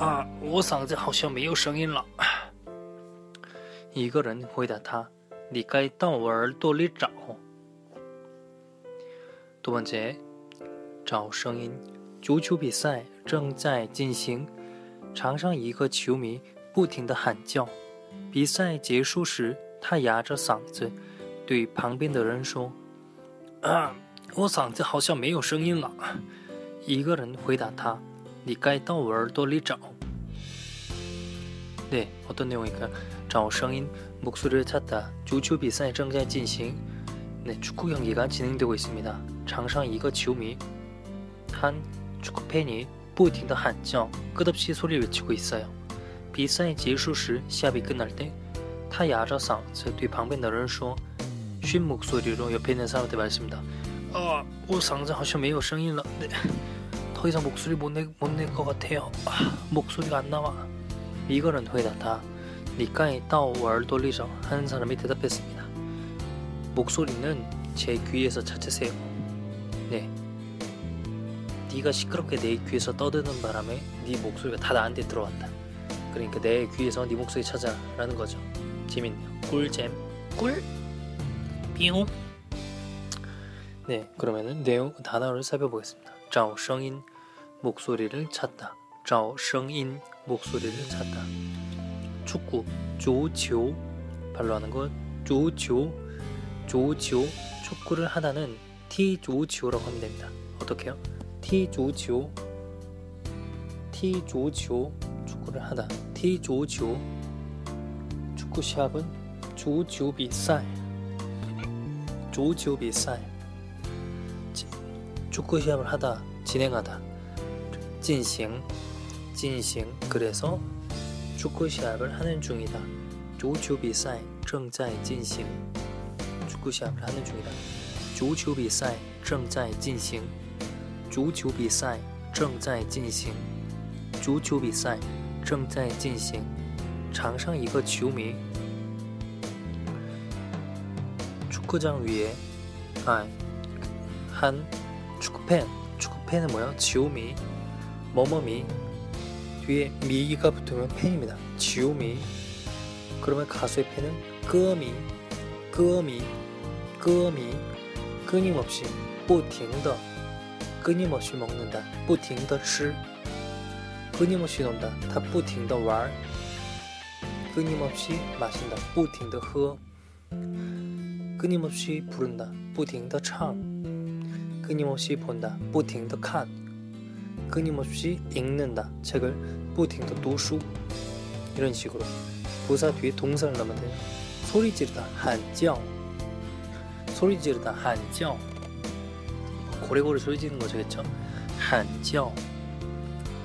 啊我嗓子好像没有声音了。一个人回答他你该到我耳朵里找杜文杰找声音足球比赛正在进行场上一个球迷不停的喊叫比赛结束时他哑着嗓子对旁边的人说啊 我嗓子好像没有声音了。一个人回答他你该到我耳朵里找。”네어떤내용일까요找声音목소리를찾다足球比赛正在进行네축구경기가진행되고있습니다场上一个球迷한축구팬이不停地喊叫끝없이소리를외치고있어요比赛结束时시합이끝날때타야자상저对旁边的人说쉰목소리로옆에있는사람한테말했습니다 아, 我嗓子好像没有声音了. 네. 더 이상 목소리 못 내, 못 낼 것 같아요. 아, 목소리가 안 나와. 이거는 회답다. 니까이 따오 월돌리죠 하는 사람이 대답했습니다. 목소리는 제 귀에서 찾으세요. 네. 네가 시끄럽게 내 귀에서 떠드는 바람에 네 목소리가 다 나한테 들어왔다. 그러니까 내 귀에서 네 목소리 찾아라는 거죠. 재밌네요. 꿀잼. 꿀. 삐용. 네, 그러면은 내용 단어를 살펴보겠습니다. 找声音 목소리를 찾다. 找声音 목소리를 찾다. 축구 足球 발로 하는 것 足球 足球 축구를 하다는踢足球라고 하면 됩니다. 어떻게요? 踢足球 踢足球 축구를 하다. 踢足球 축구 시합은 足球比赛足球比赛 축구 시합을 하다 진행하다 진행 진행 그래서 축구 시합을 하는 중이다 足球比赛正在进行 축구 시합을 하는 중이다 足球比赛正在进行足球比赛正在进行足球比赛正在进行场上 이거 球迷 축구장 위에 아, 한 축구팬 축구팬은 뭐야? 지오미 머머미 뒤에 미가 붙으면 팬입니다. 지오미 그러면 가수의 팬은 끄미 끄미 끄미 끊임없이 뿌팅더 끊임없이 먹는다. 뿌팅더 실 끊임없이 논다. 다 뿌팅더 왈 끊임없이 마신다. 뿌팅더 허 끊임없이 부른다. 뿌팅더 창 끊임없이 본다. 뿌팅더 칸. 끊임없이 읽는다, 책을 不停地读书. 이런 식으로 부사 뒤에 동사를 넣으면 돼요. 소리 지르다, 喊叫. 소리 지르다, 喊叫. 고래고래 소리 지르는 거죠, 그렇죠? 喊叫.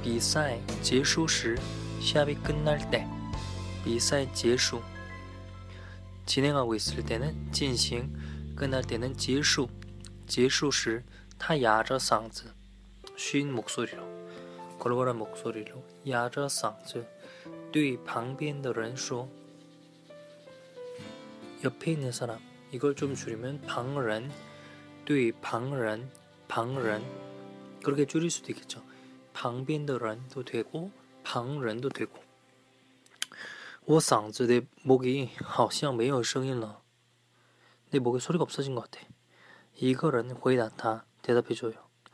比赛 结束时 시합이 끝날 때 比赛 结束 진행하고 있을 때는 进行 끝날 때는 结束 结束时 타 야저 쌍즈 쉰 목소리로 골골한 목소리로 야저 쌍즈 对旁边的人说 옆에 있는 사람 이걸 좀 줄이면 방ren 对旁人 방ren 그렇게 줄일 수도 있겠죠. 방변的人도 되고 방ren도 되고 我嗓子내 목이 好像没有声音了내 목에 소리가 없어진 것 같아. 이거는 회답다 대답해줘요.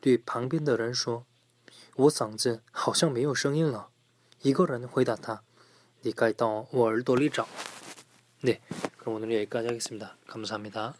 对旁边的人说：“我嗓子好像没有声音了。” 一个人回答他：“你该到我耳朵里找。”네 그럼 오늘 여기까지 하겠습니다. 감사합니다.